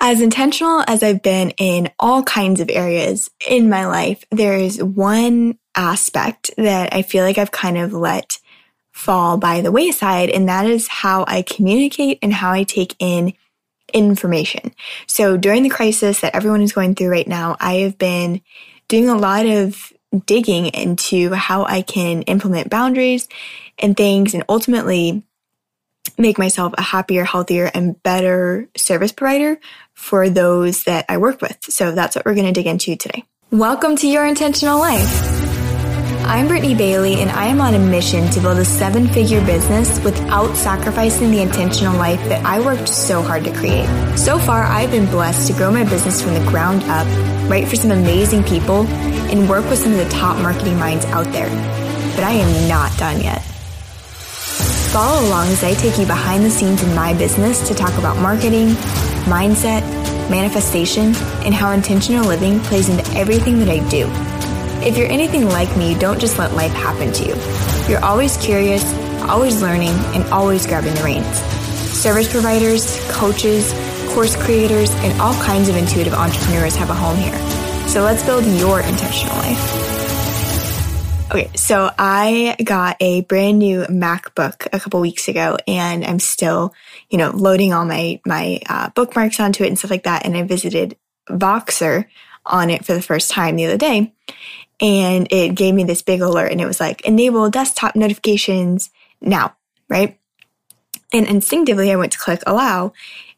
As intentional as I've been in all kinds of areas in my life, there is one aspect that I feel like I've kind of let fall by the wayside, and that is how I communicate and how I take in information. So during the crisis that everyone is going through right now, I have been doing a lot of digging into how I can implement boundaries and things and ultimately make myself a happier, healthier, and better service provider for those that I work with. So that's what we're going to dig into today. Welcome to Your Intentional Life. I'm Brittany Bailey, and I am on a mission to build a seven figure business without sacrificing the intentional life that I worked so hard to create. So far, I've been blessed to grow my business from the ground up, write for some amazing people, and work with some of the top marketing minds out there. But I am not done yet. Follow along as I take you behind the scenes in my business to talk about marketing, mindset, manifestation, and how intentional living plays into everything that I do. If you're anything like me, don't just let life happen to you. You're always curious, always learning, and always grabbing the reins. Service providers, coaches, course creators, and all kinds of intuitive entrepreneurs have a home here. So let's build your intentional life. Okay, so I got a brand new MacBook a couple weeks ago, and I'm still, you know, loading all my my uh, bookmarks onto it and stuff like that. And I visited Voxer on it for the first time the other day, and it gave me this big alert, and it was like enable desktop notifications now, right? And instinctively, I went to click allow,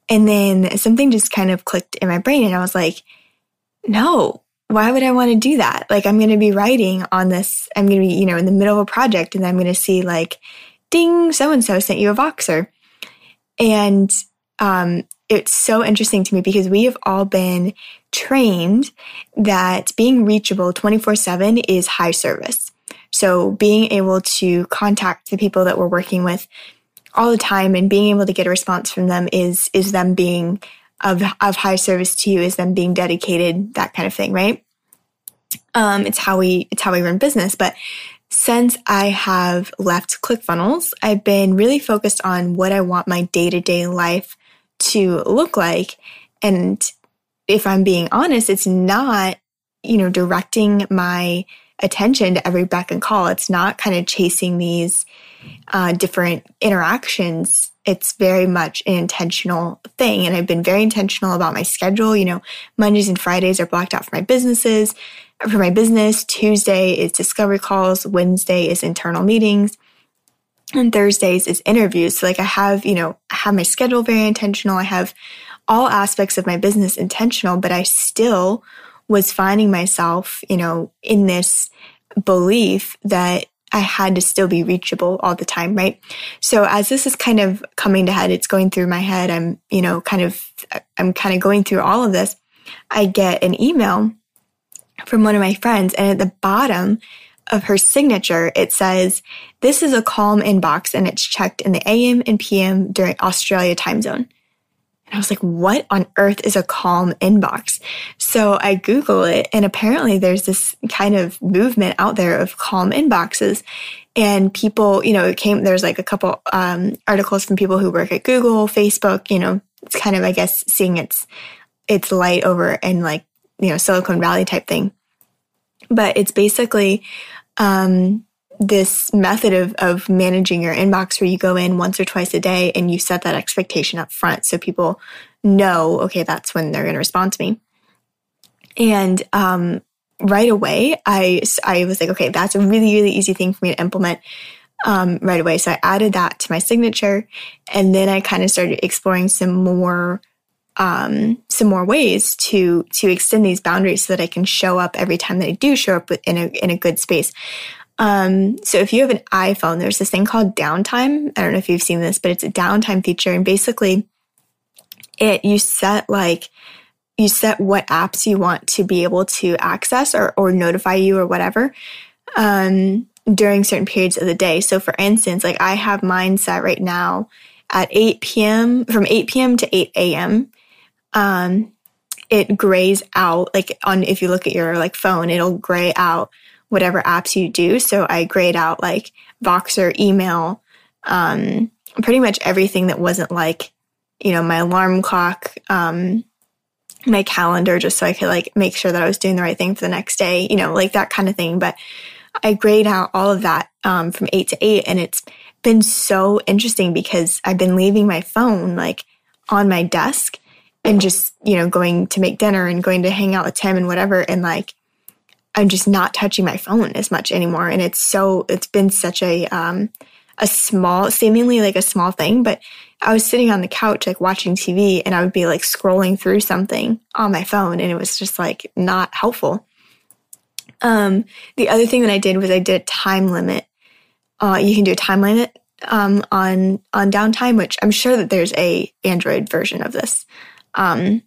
and then something just kind of clicked in my brain, and I was like, no, why would I want to do that? Like, I'm going to be writing on this, I'm going to be, you know, in the middle of a project and I'm going to see like, ding, so and so sent you a Voxer. And um, it's so interesting to me because we have all been trained that being reachable 24 7 is high service. So being able to contact the people that we're working with all the time and being able to get a response from them is, is them being of, of high service to you is them being dedicated, that kind of thing, right? Um, it's how we, it's how we run business. But since I have left ClickFunnels, I've been really focused on what I want my day to day life to look like. And if I'm being honest, it's not, you know, directing my attention to every beck and call. It's not kind of chasing these uh, different interactions it's very much an intentional thing. And I've been very intentional about my schedule. You know, Mondays and Fridays are blocked out for my businesses, for my business. Tuesday is discovery calls. Wednesday is internal meetings. And Thursdays is interviews. So like I have, you know, I have my schedule very intentional. I have all aspects of my business intentional, but I still was finding myself, you know, in this belief that I had to still be reachable all the time, right? So as this is kind of coming to head, it's going through my head. I'm, you know, kind of, I'm kind of going through all of this. I get an email from one of my friends and at the bottom of her signature, it says, this is a calm inbox and it's checked in the AM and PM during Australia time zone. And I was like, what on earth is a calm inbox? So I Google it and apparently there's this kind of movement out there of calm inboxes. And people, you know, it came, there's like a couple um, articles from people who work at Google, Facebook, you know, it's kind of, I guess, seeing its, its light over in like, you know, Silicon Valley type thing. But it's basically, um, this method of, of managing your inbox where you go in once or twice a day and you set that expectation up front so people know, okay, that's when they're going to respond to me. And um, right away, I, I was like, okay, that's a really, really easy thing for me to implement um, right away. So I added that to my signature. And then I kind of started exploring some more um, some more ways to to extend these boundaries so that I can show up every time that I do show up in a in a good space. Um, so if you have an iPhone, there's this thing called downtime. I don't know if you've seen this, but it's a downtime feature. And basically it, you set like, you set what apps you want to be able to access or, or notify you or whatever, um, during certain periods of the day. So for instance, like I have mine set right now at 8 p.m. from 8 p.m. to 8 a.m. Um, it grays out like on, if you look at your like phone, it'll gray out whatever apps you do. So I grayed out like Voxer, email, um, pretty much everything that wasn't like, you know, my alarm clock, um, my calendar just so I could like make sure that I was doing the right thing for the next day, you know, like that kind of thing. But I grayed out all of that um, from eight to eight. And it's been so interesting because I've been leaving my phone like on my desk and just, you know, going to make dinner and going to hang out with Tim and whatever. And like, I'm just not touching my phone as much anymore. And it's so, it's been such a, um, a small, seemingly like a small thing, but I was sitting on the couch, like watching TV, and I would be like scrolling through something on my phone, and it was just like not helpful. Um, the other thing that I did was I did a time limit. Uh, you can do a time limit um, on on downtime, which I'm sure that there's a Android version of this. Um,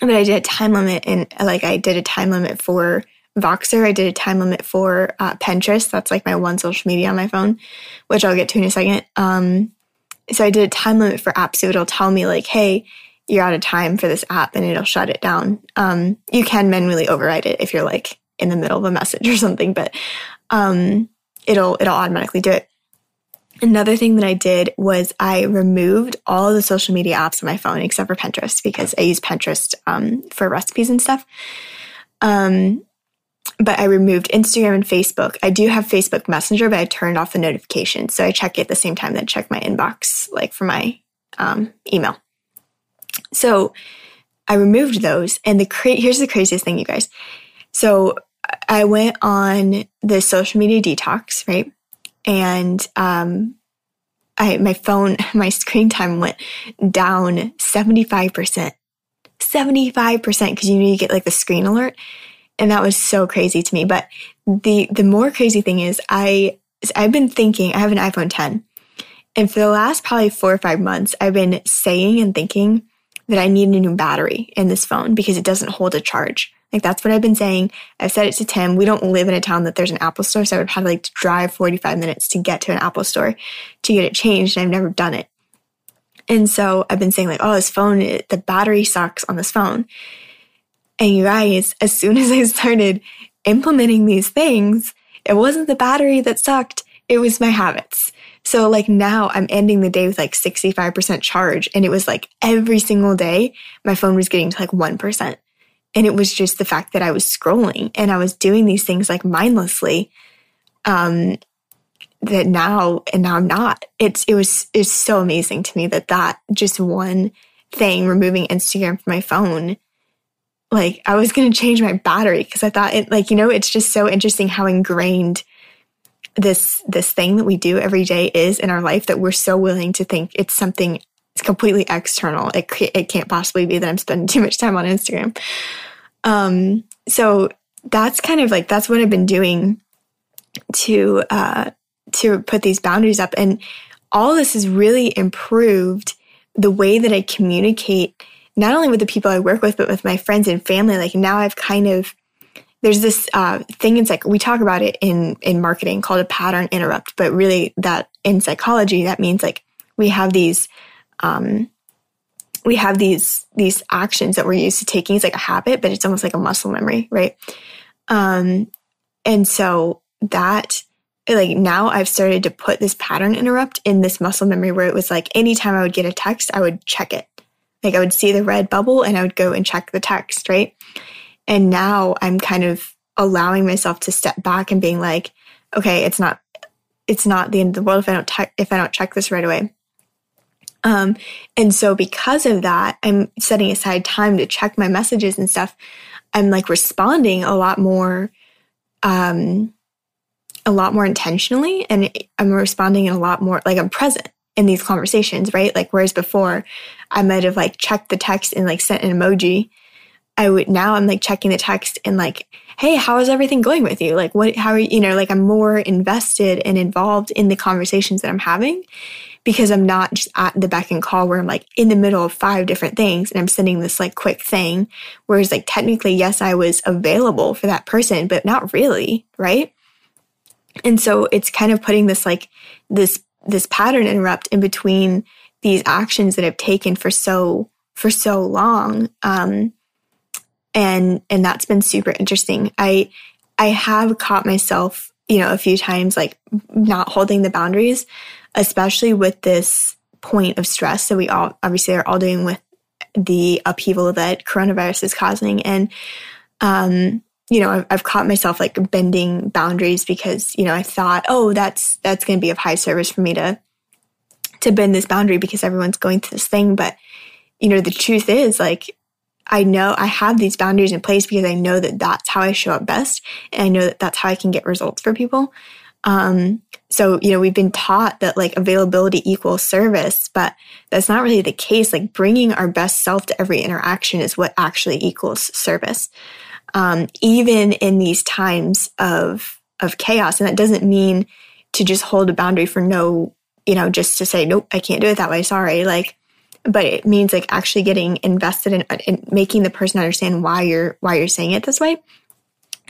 but I did a time limit, and like I did a time limit for Voxer. I did a time limit for uh, Pinterest. That's like my one social media on my phone, which I'll get to in a second. Um, so I did a time limit for apps. So it'll tell me like, hey, you're out of time for this app, and it'll shut it down. Um, you can manually override it if you're like in the middle of a message or something, but um, it'll it'll automatically do it. Another thing that I did was I removed all the social media apps on my phone except for Pinterest because I use Pinterest um, for recipes and stuff. Um, but I removed Instagram and Facebook. I do have Facebook Messenger, but I turned off the notifications. So I check it at the same time that I check my inbox, like for my um, email. So I removed those. And the cra- here's the craziest thing, you guys. So I went on the social media detox, right? And um, I my phone, my screen time went down 75%. 75% because you need to get like the screen alert and that was so crazy to me. But the the more crazy thing is, I I've been thinking. I have an iPhone 10, and for the last probably four or five months, I've been saying and thinking that I need a new battery in this phone because it doesn't hold a charge. Like that's what I've been saying. I've said it to Tim. We don't live in a town that there's an Apple store, so I would have like to drive 45 minutes to get to an Apple store to get it changed, and I've never done it. And so I've been saying like, oh, this phone, the battery sucks on this phone. And you guys, as soon as I started implementing these things, it wasn't the battery that sucked, it was my habits. So like now I'm ending the day with like 65% charge. And it was like every single day my phone was getting to like 1%. And it was just the fact that I was scrolling and I was doing these things like mindlessly. Um, that now and now I'm not. It's it was it's so amazing to me that that just one thing removing Instagram from my phone like I was going to change my battery because I thought it like you know it's just so interesting how ingrained this this thing that we do every day is in our life that we're so willing to think it's something it's completely external. It it can't possibly be that I'm spending too much time on Instagram. Um so that's kind of like that's what I've been doing to uh to put these boundaries up and all this has really improved the way that I communicate not only with the people I work with, but with my friends and family. Like now I've kind of, there's this uh, thing it's like we talk about it in in marketing called a pattern interrupt but really that in psychology that means like we have these um we have these these actions that we're used to taking it's like a habit but it's almost like a muscle memory right um and so that like now I've started to put this pattern interrupt in this muscle memory where it was like anytime I would get a text, I would check it. Like I would see the red bubble and I would go and check the text, right? And now I'm kind of allowing myself to step back and being like, okay, it's not it's not the end of the world if I don't te- if I don't check this right away. Um, and so because of that, I'm setting aside time to check my messages and stuff. I'm like responding a lot more, um, a lot more intentionally, and I'm responding in a lot more like I'm present in these conversations, right? Like whereas before I might have like checked the text and like sent an emoji. I would now I'm like checking the text and like, hey, how is everything going with you? Like what how are you, you know, like I'm more invested and involved in the conversations that I'm having because I'm not just at the beck and call where I'm like in the middle of five different things and I'm sending this like quick thing. Whereas like technically, yes, I was available for that person, but not really, right? And so it's kind of putting this like this this pattern interrupt in between these actions that I've taken for so for so long. Um, and and that's been super interesting. I I have caught myself, you know, a few times like not holding the boundaries, especially with this point of stress that we all obviously are all doing with the upheaval that coronavirus is causing. And, um, you know, I've, I've caught myself like bending boundaries because, you know, I thought, oh, that's, that's going to be of high service for me to, to bend this boundary because everyone's going through this thing. But, you know, the truth is like, I know I have these boundaries in place because I know that that's how I show up best. And I know that that's how I can get results for people. Um, so, you know, we've been taught that like availability equals service, but that's not really the case. Like bringing our best self to every interaction is what actually equals service. Um, even in these times of, of chaos. And that doesn't mean to just hold a boundary for no, you know, just to say, nope, I can't do it that way. Sorry. Like, but it means like actually getting invested in, in making the person understand why you're, why you're saying it this way.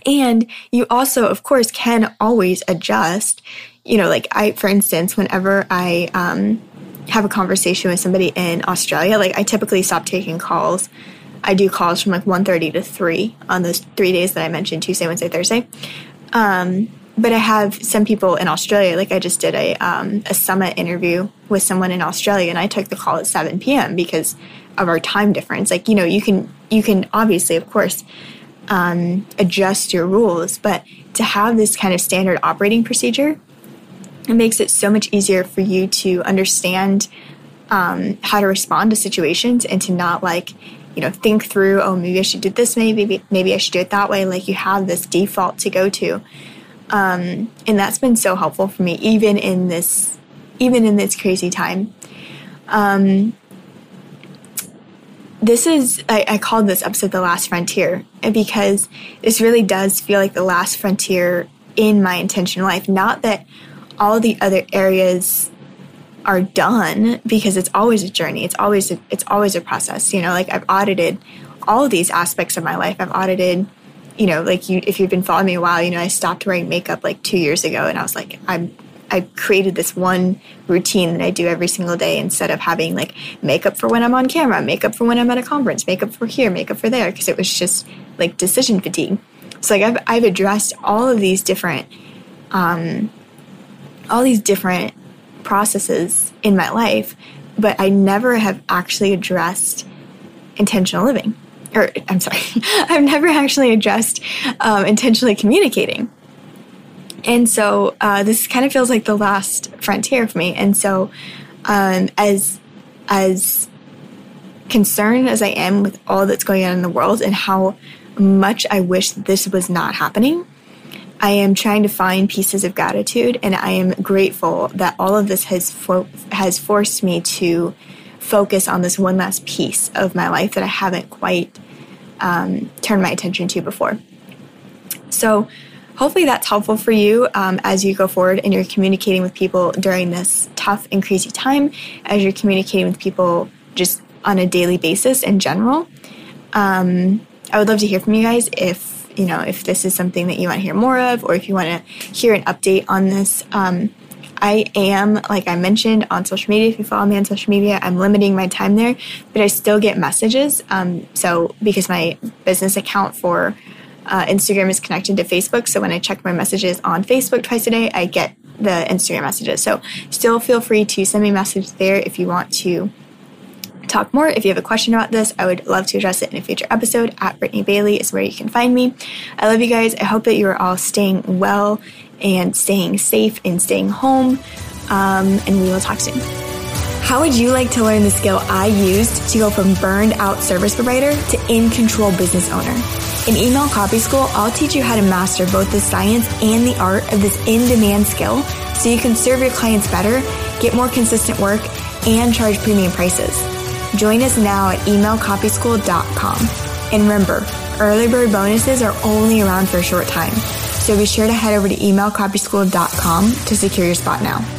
And you also, of course, can always adjust. You know, like I, for instance, whenever I um, have a conversation with somebody in Australia, like I typically stop taking calls. I do calls from like 1.30 to 3 on those three days that I mentioned, Tuesday, Wednesday, Thursday. Um, but I have some people in Australia, like I just did a, um, a summit interview with someone in Australia and I took the call at 7 p.m. because of our time difference. Like, you know, you can, you can obviously, of course, um, adjust your rules. But to have this kind of standard operating procedure, it makes it so much easier for you to understand um, how to respond to situations and to not like, you know, think through, oh, maybe I should do this, maybe maybe I should do it that way. Like you have this default to go to, um, and that's been so helpful for me, even in this, even in this crazy time. Um, this is I, I, called this episode the last frontier because this really does feel like the last frontier in my intentional life not that all the other areas are done because it's always a journey it's always a, it's always a process you know like i've audited all these aspects of my life i've audited you know like you if you've been following me a while you know i stopped wearing makeup like two years ago and i was like i'm I created this one routine that I do every single day instead of having like makeup for when I'm on camera, makeup for when I'm at a conference, makeup for here, makeup for there, because it was just like decision fatigue. So like I've I've addressed all of these different um all these different processes in my life, but I never have actually addressed intentional living. Or I'm sorry, I've never actually addressed um, intentionally communicating. And so uh, this kind of feels like the last frontier for me. And so um, as as concerned as I am with all that's going on in the world and how much I wish this was not happening, I am trying to find pieces of gratitude, and I am grateful that all of this has has forced me to focus on this one last piece of my life that I haven't quite um, turned my attention to before. So hopefully that's helpful for you um, as you go forward and you're communicating with people during this tough and crazy time, as you're communicating with people just on a daily basis in general. Um, I would love to hear from you guys if you know if this is something that you want to hear more of, or if you want to hear an update on this. Um, I am, like I mentioned, on social media. If you follow me on social media, I'm limiting my time there, but I still get messages. Um, so because my business account for uh, Instagram is connected to Facebook. So when I check my messages on Facebook twice a day, I get the Instagram messages. So still feel free to send me a message there if you want to talk more. If you have a question about this, I would love to address it in a future episode. At Brittany Bailey is where you can find me. I love you guys. I hope that you are all staying well and staying safe and staying home. Um, and we will talk soon. How would you like to learn the skill I used to go from burned out service provider to in control business owner? In Email Copy School, I'll teach you how to master both the science and the art of this in demand skill so you can serve your clients better, get more consistent work, and charge premium prices. Join us now at emailcopyschool.com. And remember, early bird bonuses are only around for a short time. So be sure to head over to emailcopyschool.com to secure your spot now.